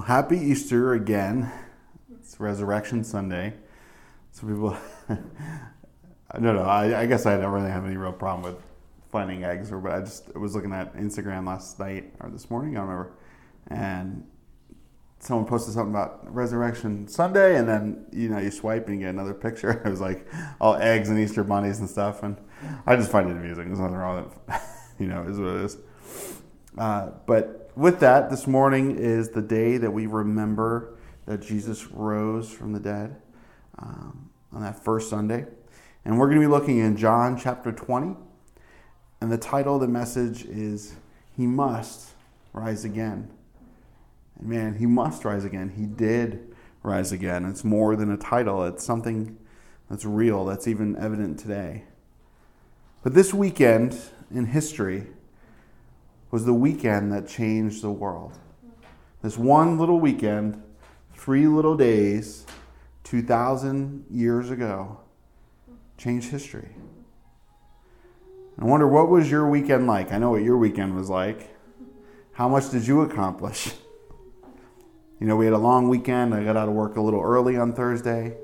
Well, happy Easter again. It's Resurrection Sunday. So people, no, no, I, I guess I don't really have any real problem with finding eggs, or but I just was looking at Instagram last night or this morning, I don't remember, and someone posted something about Resurrection Sunday, and then you know you swipe and you get another picture. It was like all eggs and Easter bunnies and stuff, and I just find it amusing. There's nothing wrong with it. you know, is what it is. Uh, but with that, this morning is the day that we remember that Jesus rose from the dead um, on that first Sunday. And we're going to be looking in John chapter 20. And the title of the message is He Must Rise Again. And man, He must rise again. He did rise again. It's more than a title, it's something that's real, that's even evident today. But this weekend in history, was the weekend that changed the world. This one little weekend, three little days, 2,000 years ago, changed history. I wonder what was your weekend like? I know what your weekend was like. How much did you accomplish? You know, we had a long weekend. I got out of work a little early on Thursday.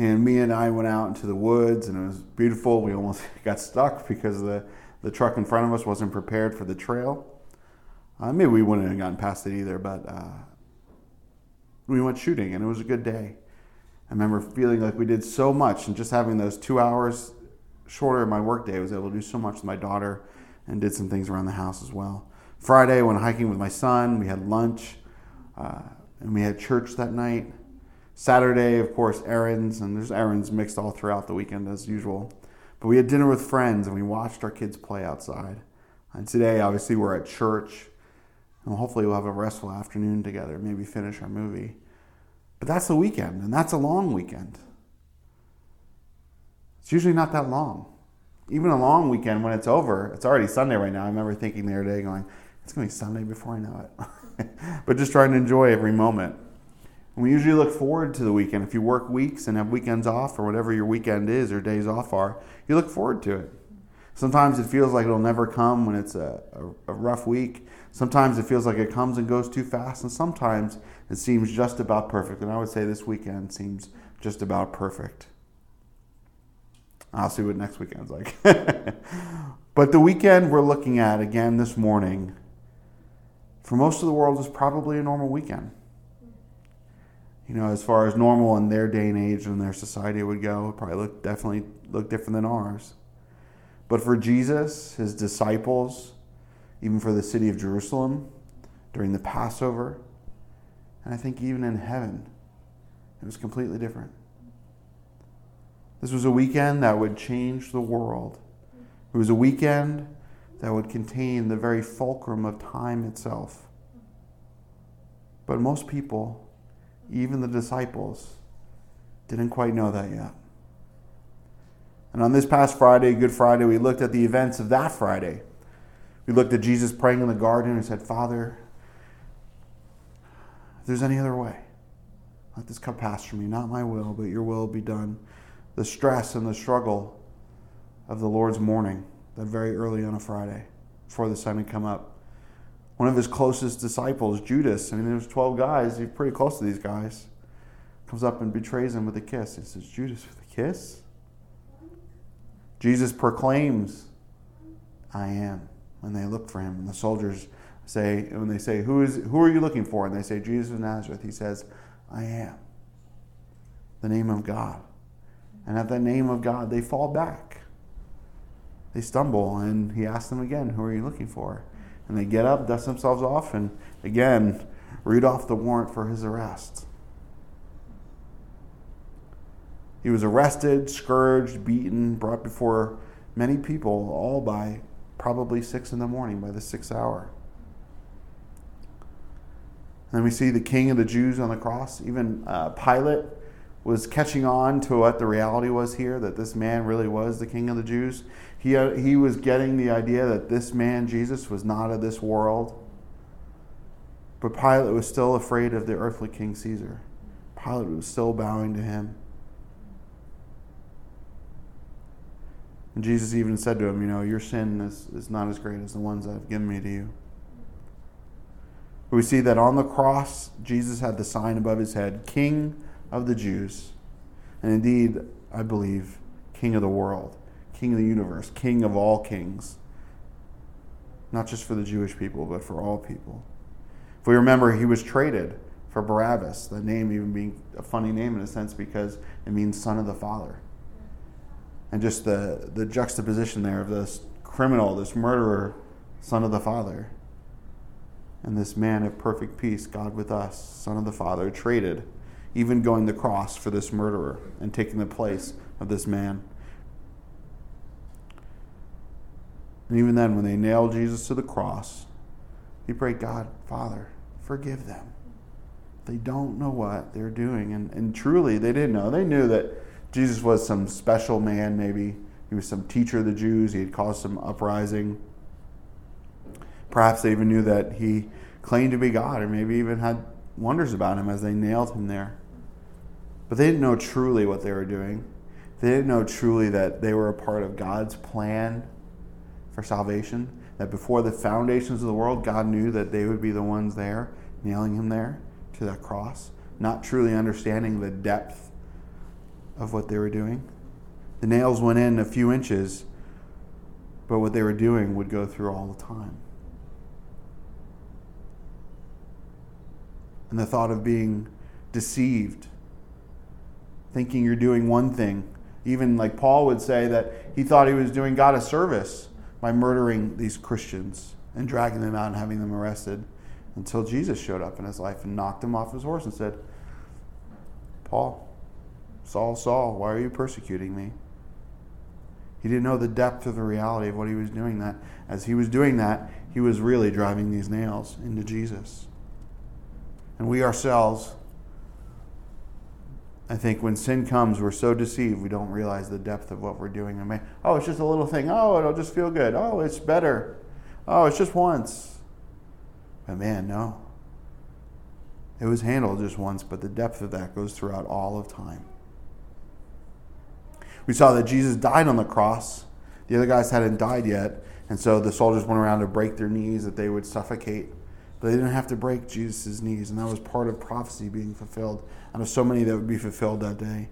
And me and I went out into the woods, and it was beautiful. We almost got stuck because the, the truck in front of us wasn't prepared for the trail. Uh, maybe we wouldn't have gotten past it either, but uh, we went shooting, and it was a good day. I remember feeling like we did so much, and just having those two hours shorter in my workday, I was able to do so much with my daughter and did some things around the house as well. Friday, I went hiking with my son. We had lunch, uh, and we had church that night. Saturday, of course, errands, and there's errands mixed all throughout the weekend as usual. But we had dinner with friends and we watched our kids play outside. And today, obviously, we're at church, and hopefully, we'll have a restful afternoon together, maybe finish our movie. But that's the weekend, and that's a long weekend. It's usually not that long. Even a long weekend, when it's over, it's already Sunday right now. I remember thinking the other day, going, it's going to be Sunday before I know it. but just trying to enjoy every moment. We usually look forward to the weekend. If you work weeks and have weekends off, or whatever your weekend is or days off are, you look forward to it. Sometimes it feels like it'll never come when it's a, a, a, rough week. Sometimes it feels like it comes and goes too fast. And sometimes it seems just about perfect. And I would say this weekend seems just about perfect. I'll see what next weekend's like. but the weekend we're looking at again this morning, for most of the world, is probably a normal weekend you know, as far as normal in their day and age and their society would go, it probably look definitely look different than ours. But for Jesus, his disciples, even for the city of Jerusalem during the Passover, and I think even in heaven, it was completely different. This was a weekend that would change the world. It was a weekend that would contain the very fulcrum of time itself. But most people even the disciples, didn't quite know that yet. And on this past Friday, Good Friday, we looked at the events of that Friday. We looked at Jesus praying in the garden and said, Father, if there's any other way, let this cup pass from me. Not my will, but your will be done. The stress and the struggle of the Lord's morning, that very early on a Friday, before the sun had come up one of his closest disciples, Judas, I mean, there's 12 guys, he's pretty close to these guys, comes up and betrays him with a kiss. He says, Judas, with a kiss? Jesus proclaims, I am, when they look for him. And the soldiers say, when they say, who, is, who are you looking for? And they say, Jesus of Nazareth. He says, I am. The name of God. And at the name of God, they fall back. They stumble, and he asks them again, Who are you looking for? And they get up, dust themselves off, and again, read off the warrant for his arrest. He was arrested, scourged, beaten, brought before many people, all by probably six in the morning, by the sixth hour. And then we see the king of the Jews on the cross. Even uh, Pilate was catching on to what the reality was here that this man really was the king of the Jews. He, he was getting the idea that this man, Jesus, was not of this world. But Pilate was still afraid of the earthly king Caesar. Pilate was still bowing to him. And Jesus even said to him, You know, your sin is, is not as great as the ones that I've given me to you. We see that on the cross, Jesus had the sign above his head King of the Jews. And indeed, I believe, King of the world, King of the universe, King of all kings. Not just for the Jewish people, but for all people. If we remember, he was traded for Barabbas, the name even being a funny name in a sense because it means son of the Father. And just the, the juxtaposition there of this criminal, this murderer, son of the Father, and this man of perfect peace, God with us, son of the Father, traded, even going the cross for this murderer and taking the place of this man. And even then, when they nailed Jesus to the cross, he prayed, God, Father, forgive them. They don't know what they're doing. And, and truly, they didn't know. They knew that Jesus was some special man, maybe. He was some teacher of the Jews. He had caused some uprising. Perhaps they even knew that he claimed to be God, or maybe even had wonders about him as they nailed him there. But they didn't know truly what they were doing. They didn't know truly that they were a part of God's plan salvation. That before the foundations of the world, God knew that they would be the ones there, nailing him there to that cross, not truly understanding the depth of what they were doing. The nails went in a few inches, but what they were doing would go through all the time. And the thought of being deceived, thinking you're doing one thing, even like Paul would say that he thought he was doing God a service by murdering these Christians and dragging them out and having them arrested until Jesus showed up in his life and knocked him off his horse and said, Paul, Saul, Saul, why are you persecuting me? He didn't know the depth of the reality of what he was doing that. As he was doing that, he was really driving these nails into Jesus. And we ourselves, I think when sin comes, we're so deceived we don't realize the depth of what we're doing. And oh, it's just a little thing. Oh, it'll just feel good. Oh, it's better. Oh, it's just once. But man, no. It was handled just once, but the depth of that goes throughout all of time. We saw that Jesus died on the cross. The other guys hadn't died yet, and so the soldiers went around to break their knees that they would suffocate. They didn't have to break Jesus' knees, and that was part of prophecy being fulfilled out of so many that would be fulfilled that day.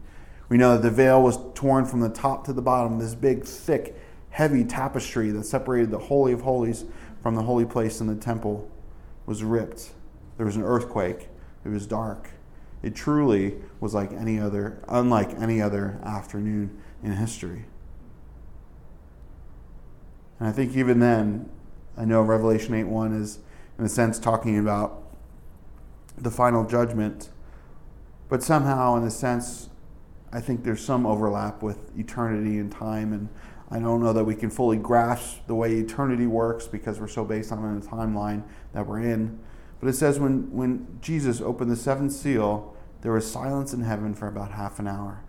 We know that the veil was torn from the top to the bottom, this big, thick, heavy tapestry that separated the Holy of Holies from the holy place in the temple was ripped. There was an earthquake. It was dark. It truly was like any other, unlike any other afternoon in history. And I think even then, I know Revelation 8 1 is, in a sense, talking about the final judgment. But somehow, in a sense, I think there's some overlap with eternity and time. And I don't know that we can fully grasp the way eternity works because we're so based on the timeline that we're in. But it says when, when Jesus opened the seventh seal, there was silence in heaven for about half an hour.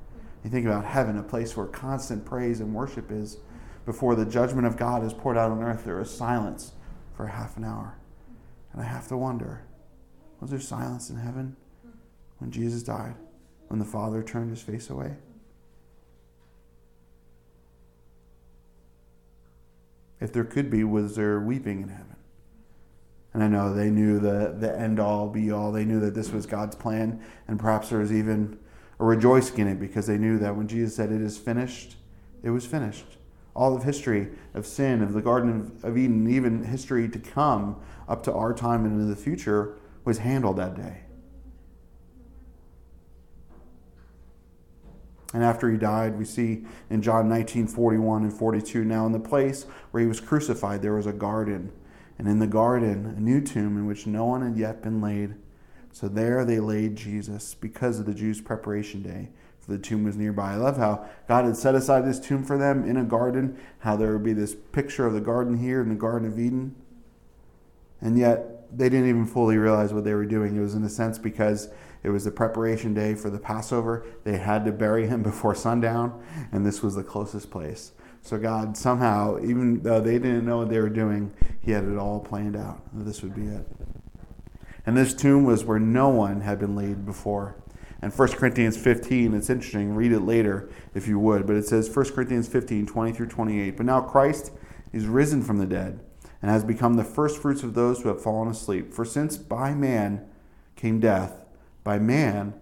You think about heaven, a place where constant praise and worship is. Before the judgment of God is poured out on earth, there is silence for half an hour. And I have to wonder was there silence in heaven when Jesus died, when the Father turned his face away? If there could be, was there weeping in heaven? And I know they knew the, the end all be all. They knew that this was God's plan. And perhaps there was even a rejoicing in it because they knew that when Jesus said, It is finished, it was finished. All of history of sin, of the Garden of Eden, even history to come up to our time and into the future was handled that day. And after he died, we see in John 19 41 and 42 now in the place where he was crucified, there was a garden. And in the garden, a new tomb in which no one had yet been laid. So there they laid Jesus because of the Jews' preparation day, the tomb was nearby. I love how God had set aside this tomb for them in a garden, how there would be this picture of the garden here in the Garden of Eden. And yet, they didn't even fully realize what they were doing. It was, in a sense, because it was the preparation day for the Passover. They had to bury him before sundown, and this was the closest place. So God somehow, even though they didn't know what they were doing, He had it all planned out. This would be it. And this tomb was where no one had been laid before. And 1 Corinthians 15, it's interesting, read it later if you would, but it says 1 Corinthians 15, 20 through 28. But now Christ is risen from the dead and has become the firstfruits of those who have fallen asleep. For since by man came death, by man,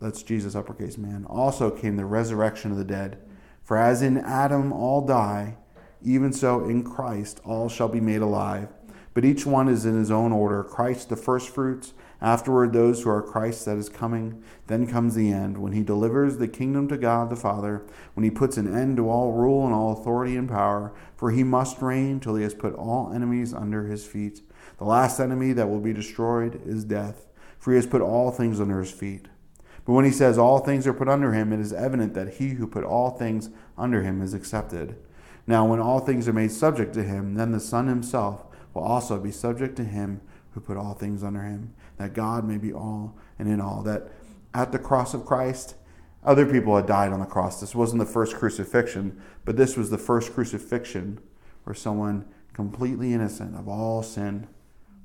that's Jesus, uppercase man, also came the resurrection of the dead. For as in Adam all die, even so in Christ all shall be made alive. But each one is in his own order Christ the firstfruits, afterward those who are Christ that is coming. Then comes the end, when he delivers the kingdom to God the Father, when he puts an end to all rule and all authority and power, for he must reign till he has put all enemies under his feet. The last enemy that will be destroyed is death, for he has put all things under his feet. But when he says all things are put under him, it is evident that he who put all things under him is accepted. Now, when all things are made subject to him, then the Son himself will also be subject to him who put all things under him, that God may be all and in all. That at the cross of Christ, other people had died on the cross. This wasn't the first crucifixion, but this was the first crucifixion where someone completely innocent of all sin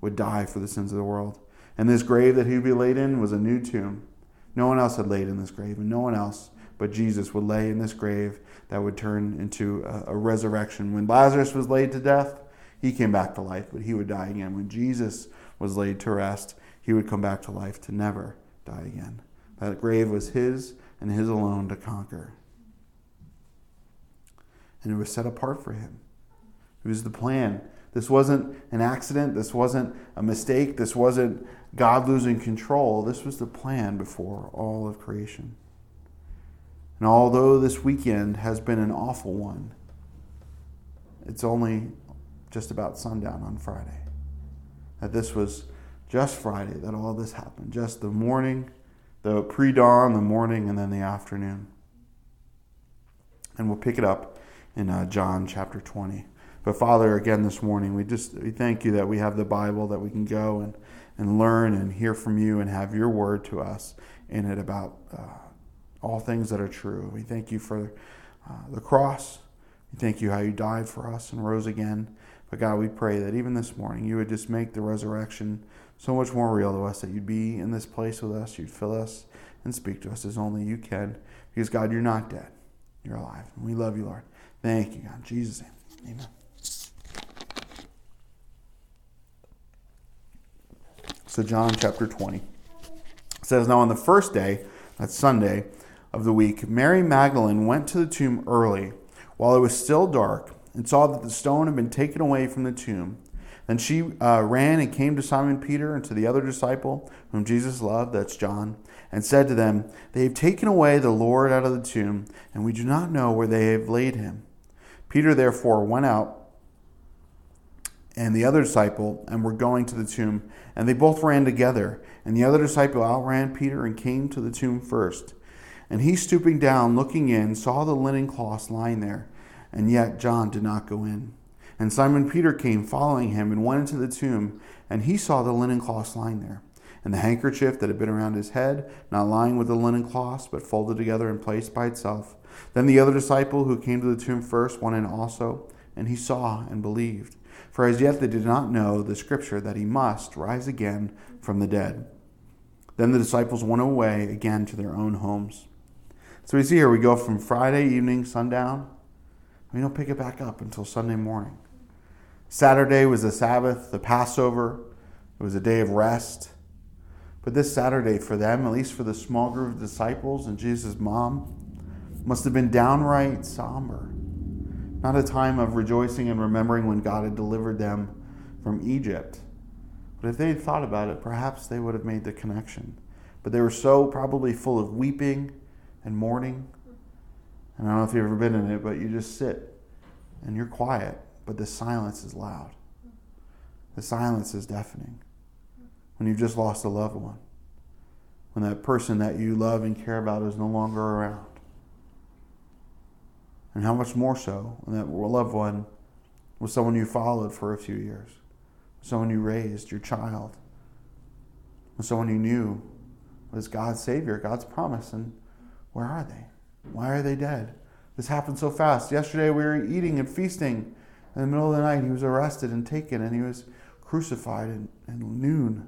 would die for the sins of the world. And this grave that he would be laid in was a new tomb. No one else had laid in this grave, and no one else but Jesus would lay in this grave that would turn into a, a resurrection. When Lazarus was laid to death, he came back to life, but he would die again. When Jesus was laid to rest, he would come back to life to never die again. That grave was his and his alone to conquer. And it was set apart for him. It was the plan. This wasn't an accident. This wasn't a mistake. This wasn't God losing control. This was the plan before all of creation. And although this weekend has been an awful one, it's only just about sundown on Friday. That this was just Friday that all this happened. Just the morning, the pre dawn, the morning, and then the afternoon. And we'll pick it up in uh, John chapter 20. But Father, again this morning, we just we thank you that we have the Bible that we can go and, and learn and hear from you and have your word to us in it about uh, all things that are true. We thank you for uh, the cross. We thank you how you died for us and rose again. But God, we pray that even this morning you would just make the resurrection so much more real to us, that you'd be in this place with us, you'd fill us and speak to us as only you can. Because, God, you're not dead, you're alive. And we love you, Lord. Thank you, God. In Jesus' name, amen. So, John chapter 20 says, Now on the first day, that's Sunday of the week, Mary Magdalene went to the tomb early while it was still dark and saw that the stone had been taken away from the tomb. Then she uh, ran and came to Simon Peter and to the other disciple whom Jesus loved, that's John, and said to them, They have taken away the Lord out of the tomb, and we do not know where they have laid him. Peter therefore went out and the other disciple and were going to the tomb, and they both ran together. And the other disciple outran Peter and came to the tomb first. And he, stooping down, looking in, saw the linen cloths lying there and yet John did not go in. And Simon Peter came following him and went into the tomb, and he saw the linen cloths lying there, and the handkerchief that had been around his head, not lying with the linen cloths, but folded together and placed by itself. Then the other disciple who came to the tomb first went in also, and he saw and believed. For as yet they did not know the scripture that he must rise again from the dead. Then the disciples went away again to their own homes. So we see here we go from Friday evening, sundown, we don't pick it back up until Sunday morning. Saturday was the Sabbath, the Passover. It was a day of rest. But this Saturday, for them, at least for the small group of disciples and Jesus' mom, must have been downright somber. Not a time of rejoicing and remembering when God had delivered them from Egypt. But if they had thought about it, perhaps they would have made the connection. But they were so probably full of weeping and mourning and I don't know if you've ever been in it, but you just sit and you're quiet, but the silence is loud. The silence is deafening. When you've just lost a loved one, when that person that you love and care about is no longer around. And how much more so when that loved one was someone you followed for a few years, someone you raised, your child, someone you knew was God's Savior, God's promise, and where are they? Why are they dead? This happened so fast. Yesterday we were eating and feasting. In the middle of the night, he was arrested and taken, and he was crucified at, noon.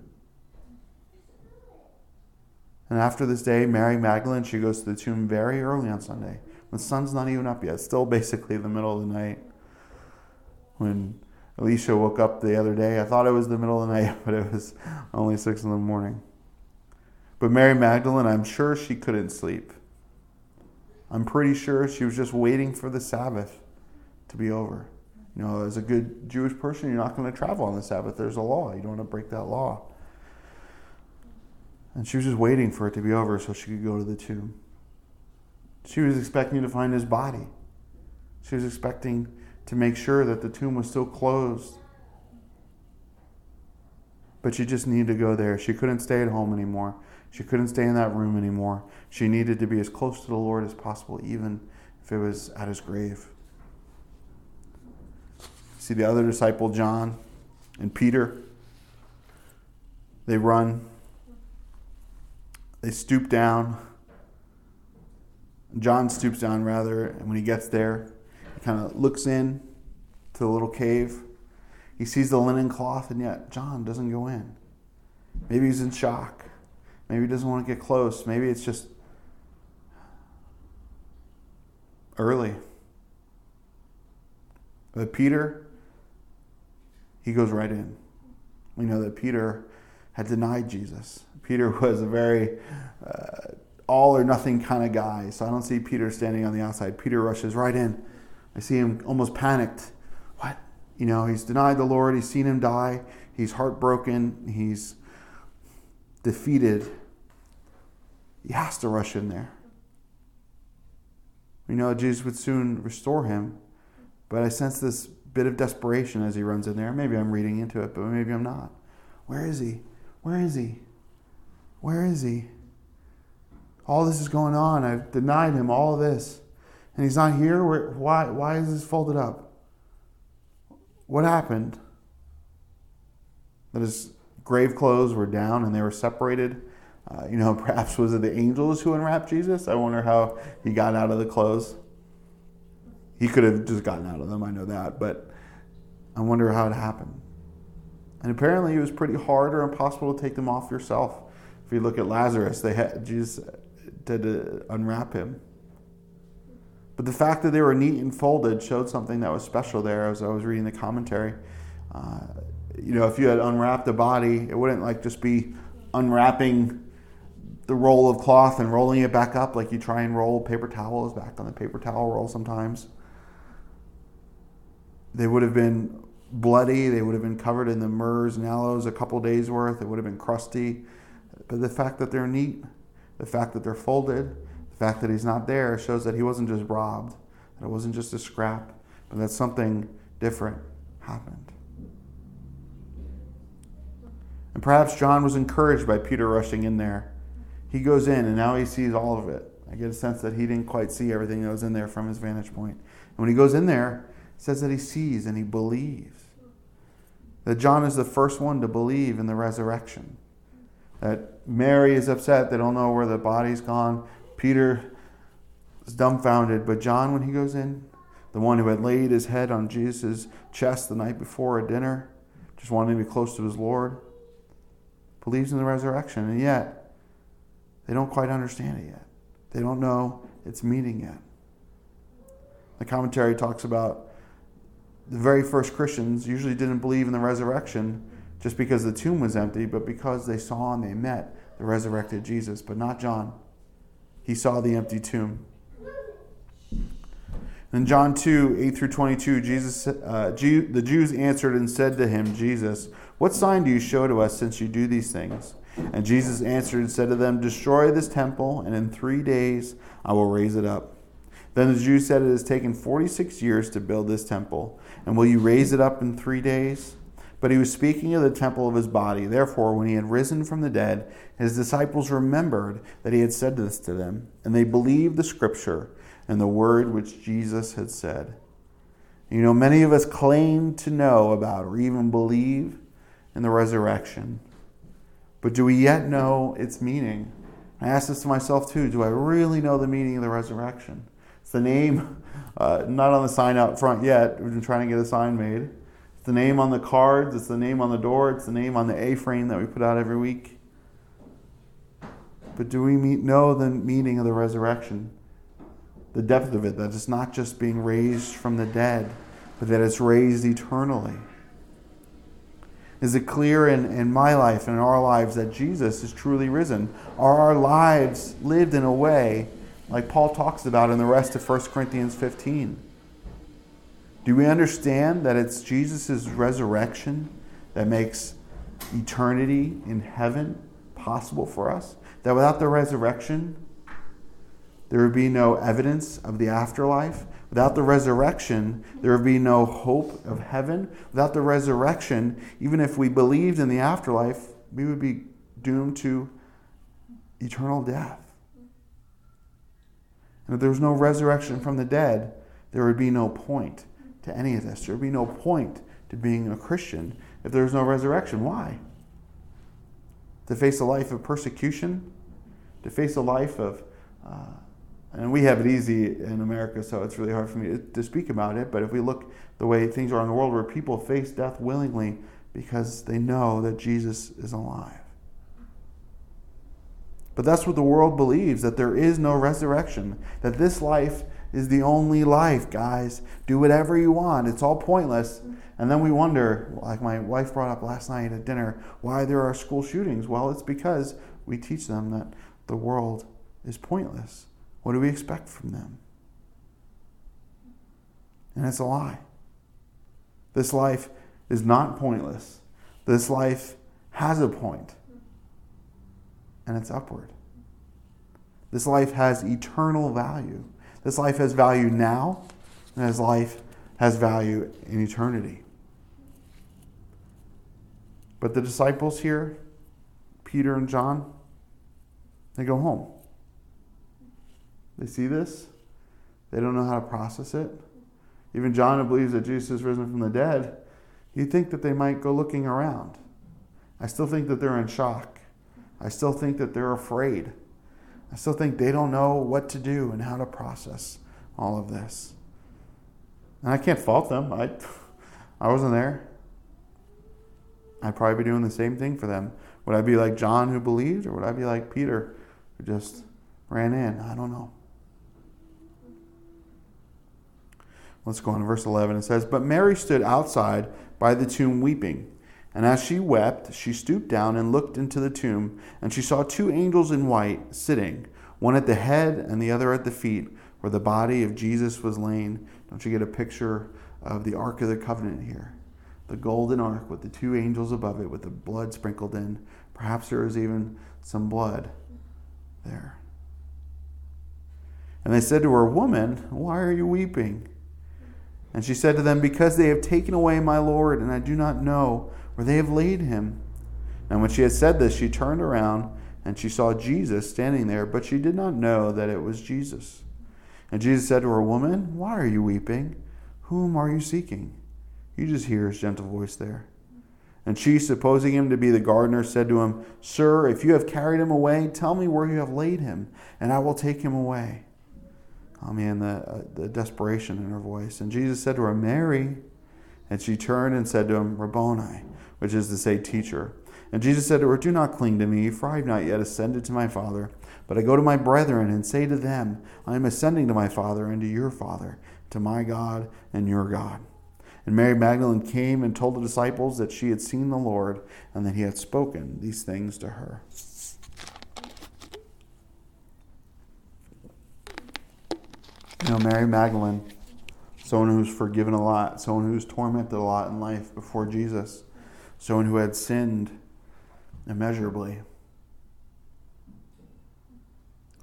And after this day, Mary Magdalene, she goes to the tomb very early on Sunday. When the sun's not even up yet, still basically the middle of the night. When Alicia woke up the other day. I thought it was the middle of the night, but it was only six in the morning. But Mary Magdalene, I'm sure she couldn't sleep. I'm pretty sure she was just waiting for the Sabbath to be over. You know, as a good Jewish person, you're not going to travel on the Sabbath. There's a law. You don't want to break that law. And she was just waiting for it to be over so she could go to the tomb. She was expecting to find his body. She was expecting to make sure that the tomb was still closed. But she just needed to go there. She couldn't stay at home anymore. She couldn't stay in that room anymore. She needed to be as close to the Lord as possible, even if it was at his grave. See the other disciple, John and Peter, they run, they stoop down. John stoops down rather, and when he gets there, he kind of looks in to the little cave. He sees the linen cloth, and yet John doesn't go in. Maybe he's in shock. Maybe he doesn't want to get close. Maybe it's just early. But Peter, he goes right in. We know that Peter had denied Jesus. Peter was a very uh, all or nothing kind of guy. So I don't see Peter standing on the outside. Peter rushes right in. I see him almost panicked. What? You know, he's denied the Lord. He's seen him die. He's heartbroken. He's defeated. He has to rush in there. We know Jesus would soon restore him, but I sense this bit of desperation as he runs in there. Maybe I'm reading into it, but maybe I'm not. Where is he? Where is he? Where is he? All this is going on. I've denied him all this. And he's not here? Why, why is this folded up? What happened? That his grave clothes were down and they were separated. Uh, you know, perhaps was it the angels who unwrapped Jesus? I wonder how he got out of the clothes. He could have just gotten out of them, I know that, but I wonder how it happened. And apparently, it was pretty hard or impossible to take them off yourself. If you look at Lazarus, they had Jesus had to unwrap him. But the fact that they were neat and folded showed something that was special there as I was reading the commentary. Uh, you know, if you had unwrapped the body, it wouldn't like just be unwrapping the roll of cloth and rolling it back up like you try and roll paper towels back on the paper towel roll sometimes. They would have been bloody, they would have been covered in the myrrhs and aloes a couple days worth, it would have been crusty. But the fact that they're neat, the fact that they're folded, the fact that he's not there shows that he wasn't just robbed, that it wasn't just a scrap, but that something different happened. And perhaps John was encouraged by Peter rushing in there. He goes in and now he sees all of it. I get a sense that he didn't quite see everything that was in there from his vantage point. And when he goes in there, it says that he sees and he believes. That John is the first one to believe in the resurrection. That Mary is upset. They don't know where the body's gone. Peter is dumbfounded. But John, when he goes in, the one who had laid his head on Jesus' chest the night before a dinner, just wanting to be close to his Lord, believes in the resurrection. And yet, they don't quite understand it yet. They don't know its meaning yet. The commentary talks about the very first Christians usually didn't believe in the resurrection just because the tomb was empty, but because they saw and they met the resurrected Jesus, but not John. He saw the empty tomb. In John 2, 8 through 22, Jesus, uh, Jew, the Jews answered and said to him, Jesus, what sign do you show to us since you do these things? And Jesus answered and said to them, Destroy this temple, and in three days I will raise it up. Then the Jews said, It has taken 46 years to build this temple, and will you raise it up in three days? But he was speaking of the temple of his body. Therefore, when he had risen from the dead, his disciples remembered that he had said this to them, and they believed the scripture and the word which Jesus had said. You know, many of us claim to know about or even believe in the resurrection. But do we yet know its meaning? I ask this to myself too. Do I really know the meaning of the resurrection? It's the name, uh, not on the sign out front yet. We've been trying to get a sign made. It's the name on the cards. It's the name on the door. It's the name on the A frame that we put out every week. But do we know the meaning of the resurrection? The depth of it, that it's not just being raised from the dead, but that it's raised eternally. Is it clear in, in my life and in our lives that Jesus is truly risen? Are our lives lived in a way like Paul talks about in the rest of 1 Corinthians 15? Do we understand that it's Jesus' resurrection that makes eternity in heaven possible for us? That without the resurrection, there would be no evidence of the afterlife. Without the resurrection, there would be no hope of heaven. Without the resurrection, even if we believed in the afterlife, we would be doomed to eternal death. And if there was no resurrection from the dead, there would be no point to any of this. There would be no point to being a Christian if there was no resurrection. Why? To face a life of persecution, to face a life of uh, and we have it easy in America, so it's really hard for me to, speak about it. But if we look the way things are in the world, where people face death willingly because they know that Jesus is alive. But that's what the world believes that there is no resurrection, that this life is the only life, guys. Do whatever you want, it's all pointless. And then we wonder, like my wife brought up last night at dinner, why there are school shootings. Well, it's because we teach them that the world is pointless. What do we expect from them? And it's a lie. This life is not pointless. This life has a point, and it's upward. This life has eternal value. This life has value now, and this life has value in eternity. But the disciples here, Peter and John, they go home. They see this, they don't know how to process it. Even John, who believes that Jesus is risen from the dead, you think that they might go looking around. I still think that they're in shock. I still think that they're afraid. I still think they don't know what to do and how to process all of this. And I can't fault them. I, I wasn't there. I'd probably be doing the same thing for them. Would I be like John who believed, or would I be like Peter who just ran in? I don't know. Let's go on to verse 11. It says, But Mary stood outside by the tomb weeping. And as she wept, she stooped down and looked into the tomb, and she saw two angels in white sitting, one at the head and the other at the feet, where the body of Jesus was laid. Don't you get a picture of the Ark of the Covenant here? The golden ark with the two angels above it, with the blood sprinkled in. Perhaps there is even some blood there. And they said to her, Woman, why are you weeping? And she said to them, Because they have taken away my Lord, and I do not know where they have laid him. And when she had said this, she turned around, and she saw Jesus standing there, but she did not know that it was Jesus. And Jesus said to her, Woman, why are you weeping? Whom are you seeking? You just hear his gentle voice there. And she, supposing him to be the gardener, said to him, Sir, if you have carried him away, tell me where you have laid him, and I will take him away. I mean, the, uh, the desperation in her voice. And Jesus said to her, Mary. And she turned and said to him, Rabboni, which is to say, teacher. And Jesus said to her, Do not cling to me, for I have not yet ascended to my Father. But I go to my brethren and say to them, I am ascending to my Father and to your Father, to my God and your God. And Mary Magdalene came and told the disciples that she had seen the Lord and that he had spoken these things to her. You know, Mary Magdalene, someone who's forgiven a lot, someone who's tormented a lot in life before Jesus, someone who had sinned immeasurably,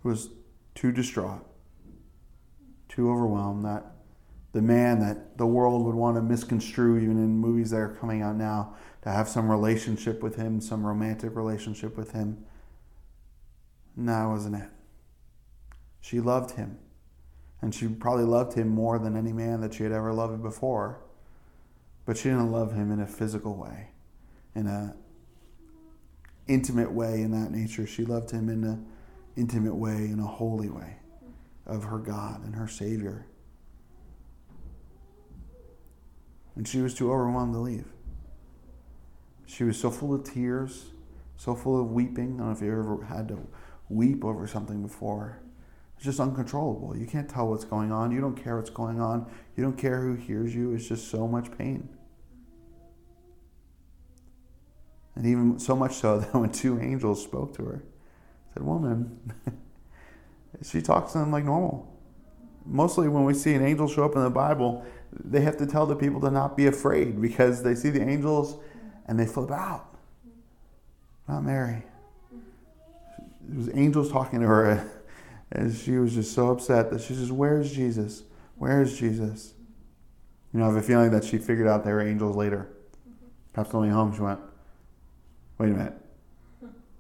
was too distraught, too overwhelmed that the man that the world would want to misconstrue, even in movies that are coming out now, to have some relationship with him, some romantic relationship with him. No, that wasn't it. She loved him. And she probably loved him more than any man that she had ever loved before. But she didn't love him in a physical way, in a intimate way in that nature. She loved him in an intimate way, in a holy way of her God and her Savior. And she was too overwhelmed to leave. She was so full of tears, so full of weeping. I don't know if you ever had to weep over something before. It's just uncontrollable. You can't tell what's going on. You don't care what's going on. You don't care who hears you. It's just so much pain. And even so much so that when two angels spoke to her, said, Woman, she talks to them like normal. Mostly when we see an angel show up in the Bible, they have to tell the people to not be afraid because they see the angels and they flip out. Not Mary. It was angels talking to her, and she was just so upset that she says, Where's Jesus? Where's Jesus? You know, I have a feeling that she figured out they were angels later. Perhaps only home, she went, Wait a minute.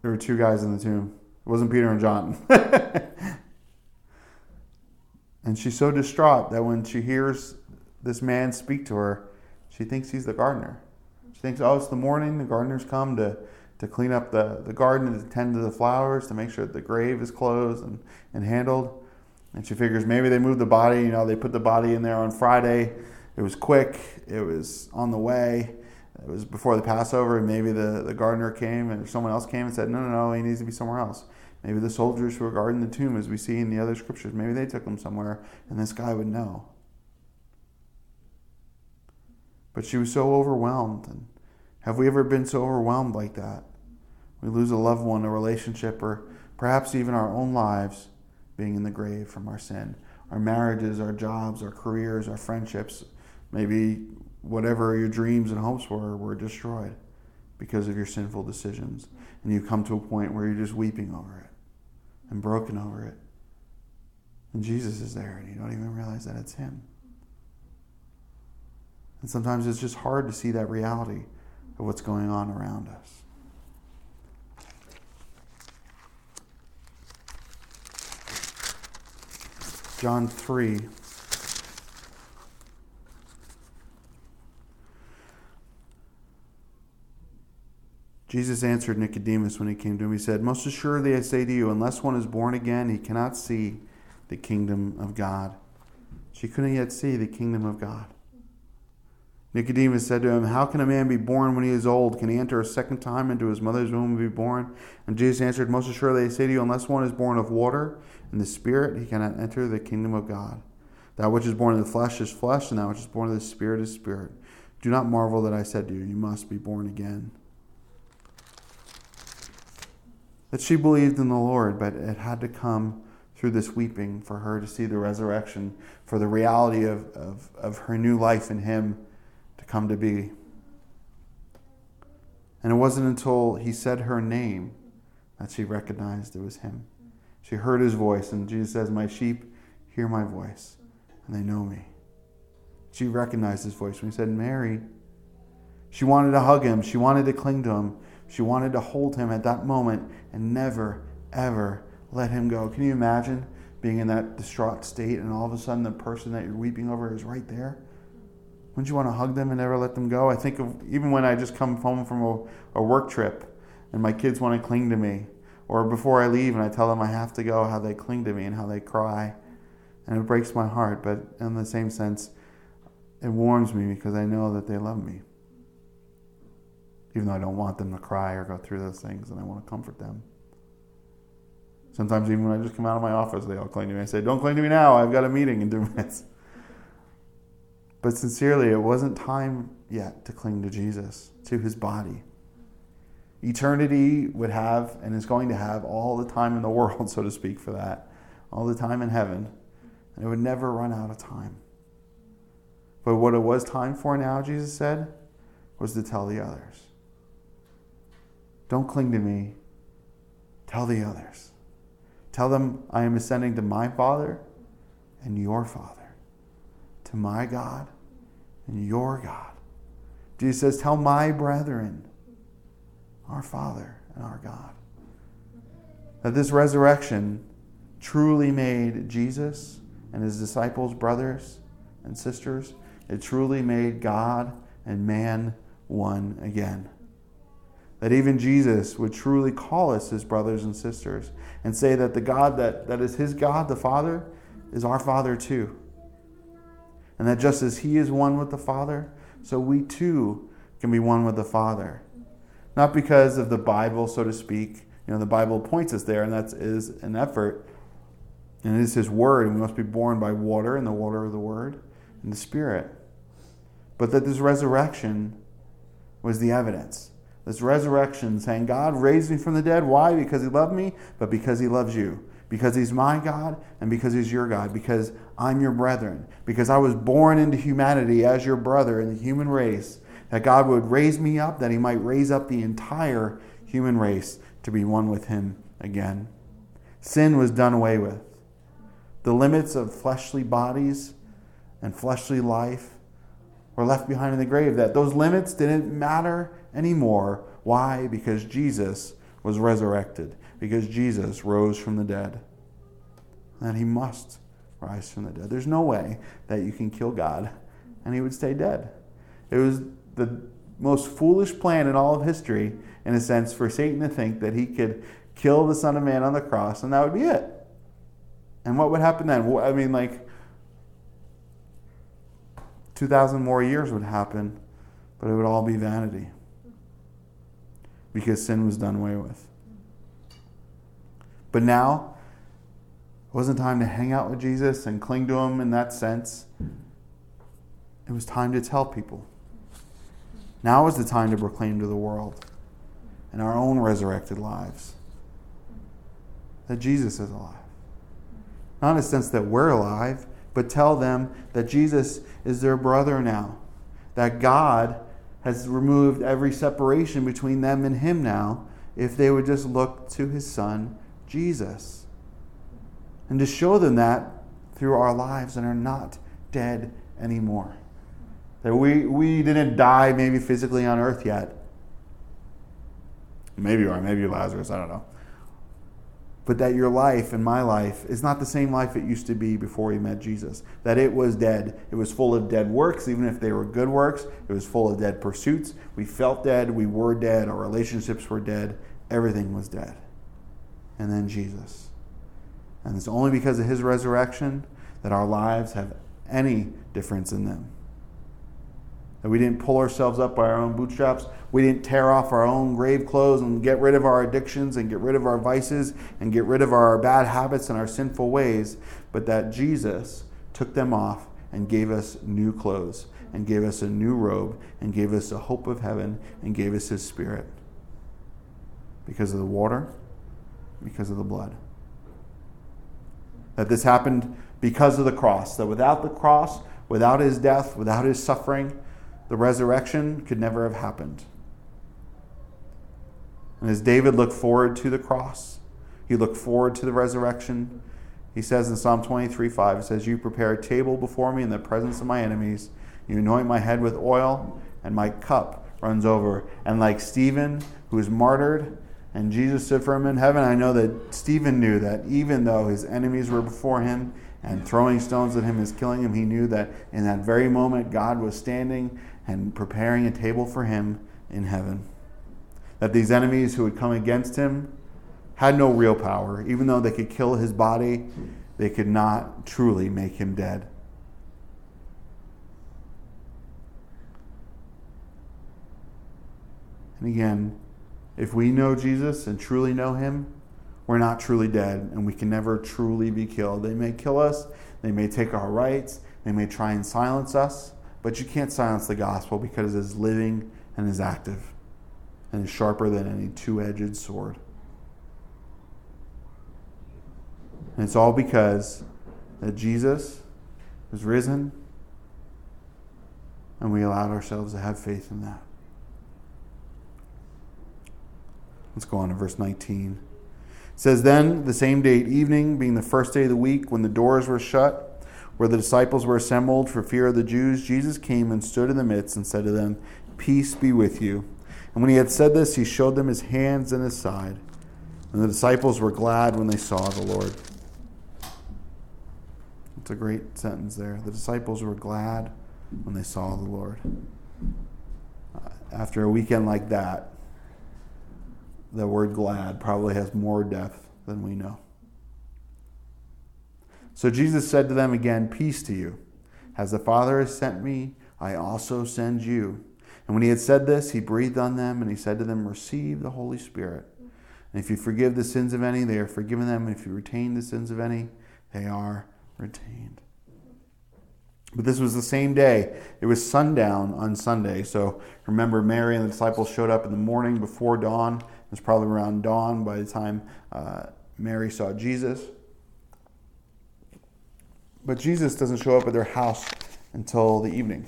There were two guys in the tomb. It wasn't Peter and John. and she's so distraught that when she hears this man speak to her, she thinks he's the gardener. She thinks, oh, it's the morning, the gardener's come to, to clean up the, the garden and tend to the flowers, to make sure that the grave is closed and, and handled. And she figures maybe they moved the body, you know, they put the body in there on Friday. It was quick, it was on the way, it was before the Passover, and maybe the, the gardener came and someone else came and said, no, no, no, he needs to be somewhere else. Maybe the soldiers who were guarding the tomb, as we see in the other scriptures, maybe they took him somewhere, and this guy would know. But she was so overwhelmed. And have we ever been so overwhelmed like that? We lose a loved one, a relationship, or perhaps even our own lives being in the grave from our sin. Our marriages, our jobs, our careers, our friendships, maybe whatever your dreams and hopes were, were destroyed because of your sinful decisions. And you come to a point where you're just weeping over it and broken over it. And Jesus is there, and you don't even realize that it's Him. And sometimes it's just hard to see that reality of what's going on around us. John 3. Jesus answered Nicodemus when he came to him. He said, Most assuredly I say to you, unless one is born again, he cannot see the kingdom of God. She couldn't yet see the kingdom of God. Nicodemus said to him, How can a man be born when he is old? Can he enter a second time into his mother's womb and be born? And Jesus answered, Most assuredly I say to you, unless one is born of water and the Spirit, he cannot enter the kingdom of God. That which is born of the flesh is flesh, and that which is born of the Spirit is spirit. Do not marvel that I said to you, You must be born again. That she believed in the Lord, but it had to come through this weeping for her to see the resurrection, for the reality of, of, of her new life in Him to come to be. And it wasn't until he said her name that she recognized it was him. She heard his voice, and Jesus says, My sheep hear my voice, and they know me. She recognized his voice when he said, Mary. She wanted to hug him, she wanted to cling to him, she wanted to hold him at that moment and never, ever let him go. Can you imagine being in that distraught state, and all of a sudden the person that you're weeping over is right there? Wouldn't you want to hug them and never let them go? I think of even when I just come home from a, a work trip and my kids want to cling to me, or before I leave and I tell them I have to go, how they cling to me and how they cry. And it breaks my heart, but in the same sense, it warms me because I know that they love me. Even though I don't want them to cry or go through those things, and I want to comfort them. Sometimes, even when I just come out of my office, they all cling to me. I say, Don't cling to me now, I've got a meeting in two minutes. But sincerely, it wasn't time yet to cling to Jesus, to his body. Eternity would have and is going to have all the time in the world, so to speak, for that, all the time in heaven, and it would never run out of time. But what it was time for now, Jesus said, was to tell the others. Don't cling to me, tell the others. Tell them I am ascending to my Father and your Father to my God and your God. Jesus says, Tell my brethren, our Father and our God, that this resurrection truly made Jesus and his disciples brothers and sisters. It truly made God and man one again. That even Jesus would truly call us his brothers and sisters and say that the God that, that is his God, the Father, is our Father too. And that just as He is one with the Father, so we too can be one with the Father. Not because of the Bible, so to speak. You know, the Bible points us there, and that is an effort. And it is His Word, and we must be born by water and the water of the Word and the Spirit. But that this resurrection was the evidence. This resurrection, saying, God raised me from the dead. Why? Because he loved me, but because he loves you. Because he's my God and because he's your God. Because I'm your brethren. Because I was born into humanity as your brother in the human race. That God would raise me up, that he might raise up the entire human race to be one with him again. Sin was done away with. The limits of fleshly bodies and fleshly life were left behind in the grave. That those limits didn't matter anymore. Why? Because Jesus was resurrected, because Jesus rose from the dead. And he must rise from the dead. There's no way that you can kill God and he would stay dead. It was the most foolish plan in all of history, in a sense, for Satan to think that he could kill the Son of Man on the cross and that would be it. And what would happen then? I mean, like, 2,000 more years would happen, but it would all be vanity because sin was done away with. But now, it wasn't time to hang out with Jesus and cling to him in that sense. It was time to tell people. Now is the time to proclaim to the world in our own resurrected lives that Jesus is alive. Not in the sense that we're alive, but tell them that Jesus is their brother now, that God has removed every separation between them and Him now if they would just look to His Son, Jesus. And to show them that through our lives and are not dead anymore. That we, we didn't die maybe physically on earth yet. Maybe you are, maybe you're Lazarus, I don't know but that your life and my life is not the same life it used to be before you met Jesus. That it was dead. It was full of dead works, even if they were good works. It was full of dead pursuits. We felt dead. We were dead. Our relationships were dead. Everything was dead. And then Jesus. And it's only because of his resurrection that our lives have any difference in them. That we didn't pull ourselves up by our own bootstraps. We didn't tear off our own grave clothes and get rid of our addictions and get rid of our vices and get rid of our bad habits and our sinful ways, but that Jesus took them off and gave us new clothes and gave us a new robe and gave us a hope of heaven and gave us his spirit. Because of the water, because of the blood. That this happened because of the cross. That without the cross, without his death, without his suffering, the resurrection could never have happened. And as David looked forward to the cross, he looked forward to the resurrection. He says in Psalm 23 5, it says, You prepare a table before me in the presence of my enemies. You anoint my head with oil, and my cup runs over. And like Stephen, who was martyred, and Jesus stood for him in heaven, I know that Stephen knew that even though his enemies were before him and throwing stones at him is killing him, he knew that in that very moment God was standing and preparing a table for him in heaven. That these enemies who would come against him had no real power. Even though they could kill his body, they could not truly make him dead. And again, if we know Jesus and truly know him, we're not truly dead and we can never truly be killed. They may kill us, they may take our rights, they may try and silence us, but you can't silence the gospel because it is living and is active and is sharper than any two edged sword. And it's all because that Jesus is risen and we allowed ourselves to have faith in that. Let's go on to verse 19. It says, Then the same day at evening, being the first day of the week, when the doors were shut, where the disciples were assembled for fear of the Jews, Jesus came and stood in the midst and said to them, Peace be with you. And when he had said this, he showed them his hands and his side. And the disciples were glad when they saw the Lord. It's a great sentence there. The disciples were glad when they saw the Lord. After a weekend like that, the word glad probably has more depth than we know. So Jesus said to them again, Peace to you. As the Father has sent me, I also send you. And when he had said this, he breathed on them and he said to them, Receive the Holy Spirit. And if you forgive the sins of any, they are forgiven them. And if you retain the sins of any, they are retained. But this was the same day. It was sundown on Sunday. So remember, Mary and the disciples showed up in the morning before dawn. It was probably around dawn by the time uh, Mary saw Jesus. But Jesus doesn't show up at their house until the evening.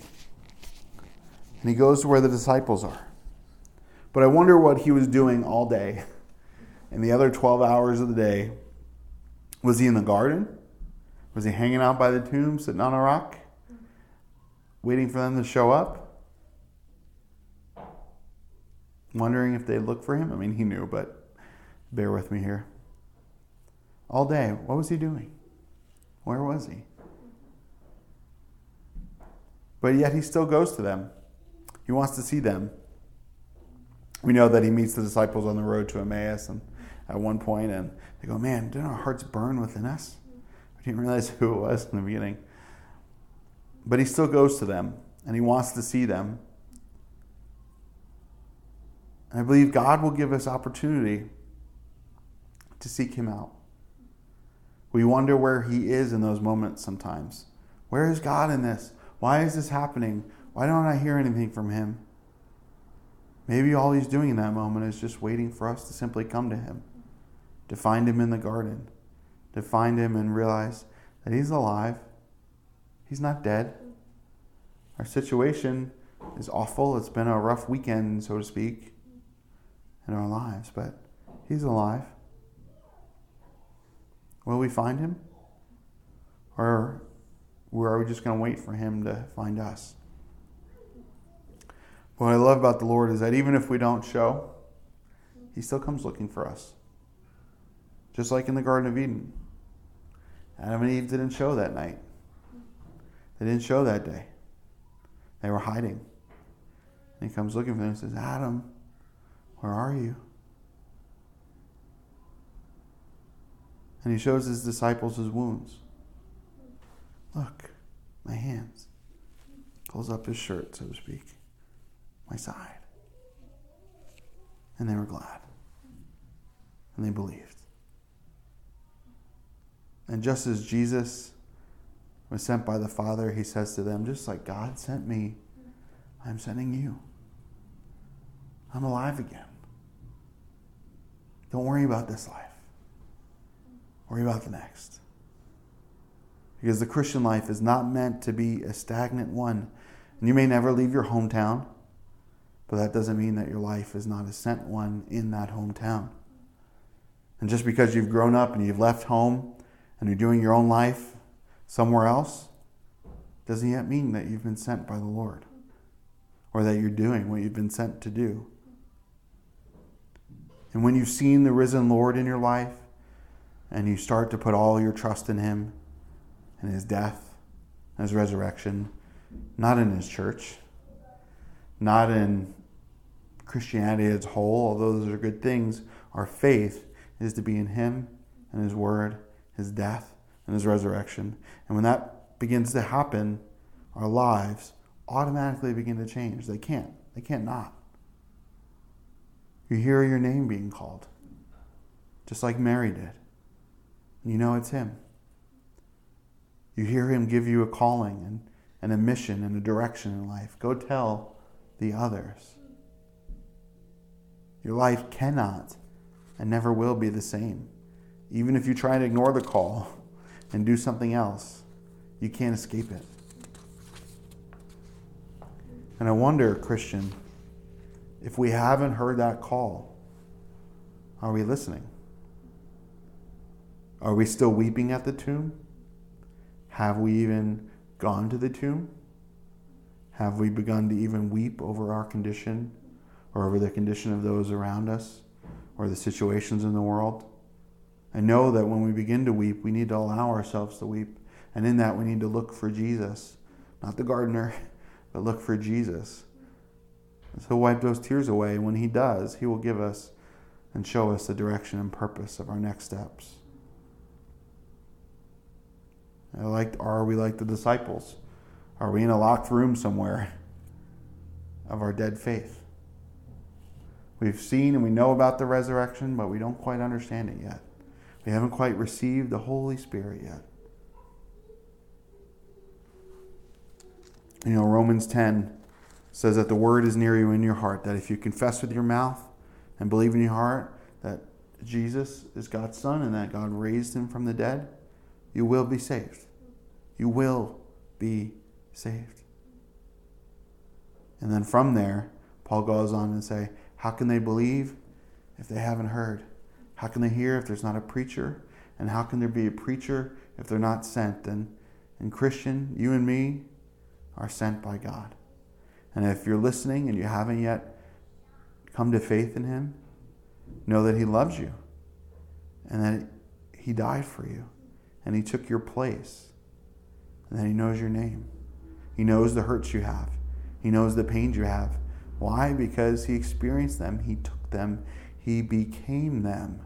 And he goes to where the disciples are. But I wonder what he was doing all day in the other 12 hours of the day. Was he in the garden? Was he hanging out by the tomb, sitting on a rock? waiting for them to show up, wondering if they'd look for him. I mean, he knew, but bear with me here. All day, what was he doing? Where was he? But yet he still goes to them. He wants to see them. We know that he meets the disciples on the road to Emmaus and at one point and they go, Man, didn't our hearts burn within us? We didn't realize who it was in the beginning. But he still goes to them and he wants to see them. And I believe God will give us opportunity to seek him out. We wonder where he is in those moments sometimes. Where is God in this? Why is this happening? Why don't I hear anything from him? Maybe all he's doing in that moment is just waiting for us to simply come to him, to find him in the garden, to find him and realize that he's alive He's not dead. Our situation is awful. It's been a rough weekend, so to speak, in our lives, but He's alive. Will we find Him? Or are we just going to wait for Him to find us? What I love about the Lord is that even if we don't show, He still comes looking for us. Just like in the Garden of Eden. Adam and Eve didn't show that night. They didn't show that day. They were hiding. And he comes looking for them and says, Adam, where are you? And he shows his disciples his wounds. Look, my hands. Pulls up his shirt, so to speak, my side. And they were glad. And they believed. And just as Jesus was sent by the Father, he says to them, just like God sent me, I'm sending you. I'm alive again. Don't worry about this life. Worry about the next. Because the Christian life is not meant to be a stagnant one. And you may never leave your hometown, but that doesn't mean that your life is not a sent one in that hometown. And just because you've grown up and you've left home and you're doing your own life somewhere else doesn't yet mean that you've been sent by the Lord or that you're doing what you've been sent to do. And when you've seen the risen Lord in your life and you start to put all your trust in Him and His death and His resurrection, not in His church, not in Christianity as a whole, although those are good things, our faith is to be in Him and His Word, His death, and his resurrection. And when that begins to happen, our lives automatically begin to change. They can't. They can't not. You hear your name being called, just like Mary did. You know it's him. You hear him give you a calling and, and a mission and a direction in life. Go tell the others. Your life cannot and never will be the same. Even if you try to ignore the call, and do something else, you can't escape it. And I wonder, Christian, if we haven't heard that call, are we listening? Are we still weeping at the tomb? Have we even gone to the tomb? Have we begun to even weep over our condition or over the condition of those around us or the situations in the world? I know that when we begin to weep, we need to allow ourselves to weep. And in that, we need to look for Jesus, not the gardener, but look for Jesus. And so wipe those tears away. When He does, He will give us and show us the direction and purpose of our next steps. Like, are we like the disciples? Are we in a locked room somewhere of our dead faith? We've seen and we know about the resurrection, but we don't quite understand it yet. We haven't quite received the Holy Spirit yet. You know, Romans 10 says that the word is near you in your heart, that if you confess with your mouth and believe in your heart that Jesus is God's Son and that God raised him from the dead, you will be saved. You will be saved. And then from there, Paul goes on and say, How can they believe if they haven't heard? How can they hear if there's not a preacher? And how can there be a preacher if they're not sent? And, and Christian, you and me are sent by God. And if you're listening and you haven't yet come to faith in Him, know that He loves you and that He died for you and He took your place and that He knows your name. He knows the hurts you have, He knows the pains you have. Why? Because He experienced them, He took them, He became them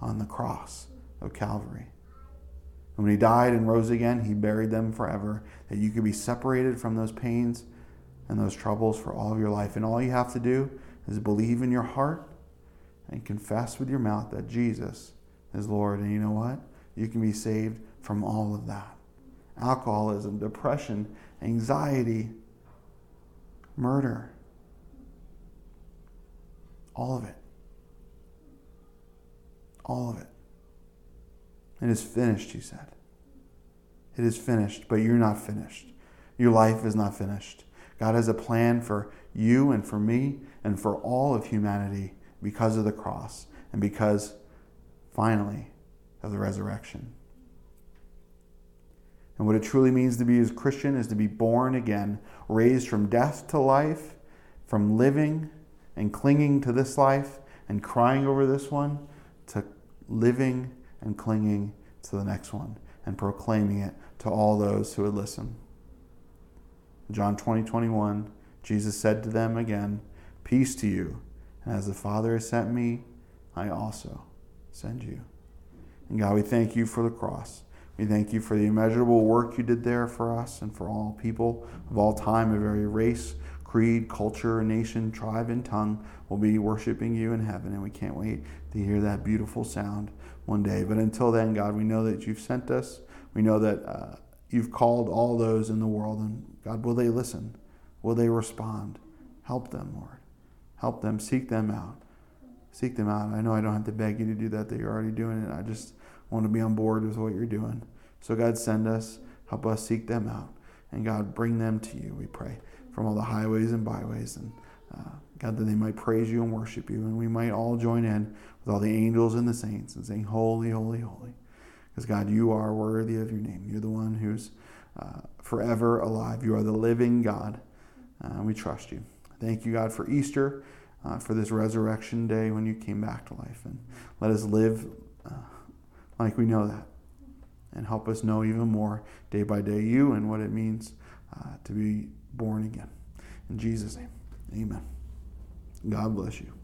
on the cross of Calvary. And when He died and rose again, He buried them forever, that you could be separated from those pains and those troubles for all of your life. And all you have to do is believe in your heart and confess with your mouth that Jesus is Lord. And you know what? You can be saved from all of that alcoholism, depression, anxiety, murder. All of it. All of it. It is finished, he said. It is finished, but you're not finished. Your life is not finished. God has a plan for you and for me and for all of humanity because of the cross and because, finally, of the resurrection. And what it truly means to be a Christian is to be born again, raised from death to life, from living and clinging to this life and crying over this one, to living and clinging to the next one and proclaiming it to all those who would listen. John 20, 21, Jesus said to them again, Peace to you. And as the Father has sent me, I also send you. And God, we thank you for the cross. We thank you for the immeasurable work you did there for us and for all people of all time, of every race, creed, culture, nation, tribe, and tongue We'll be worshiping you in heaven. And we can't wait to hear that beautiful sound one day. But until then, God, we know that you've sent us. We know that uh, you've called all those in the world. And God, will they listen? Will they respond? Help them, Lord. Help them. Seek them out. Seek them out. I know I don't have to beg you to do that, that you're already doing it. I just want to be on board with what you're doing. So, God, send us, help us seek them out. And God, bring them to you, we pray, from all the highways and byways. And uh, God, that they might praise you and worship you. And we might all join in with all the angels and the saints and saying, Holy, holy, holy. Because, God, you are worthy of your name. You're the one who's uh, forever alive. You are the living God. Uh, we trust you. Thank you, God, for Easter, uh, for this resurrection day when you came back to life. And let us live uh, like we know that. And help us know even more day by day you and what it means uh, to be born again. In Jesus' name, amen. God bless you.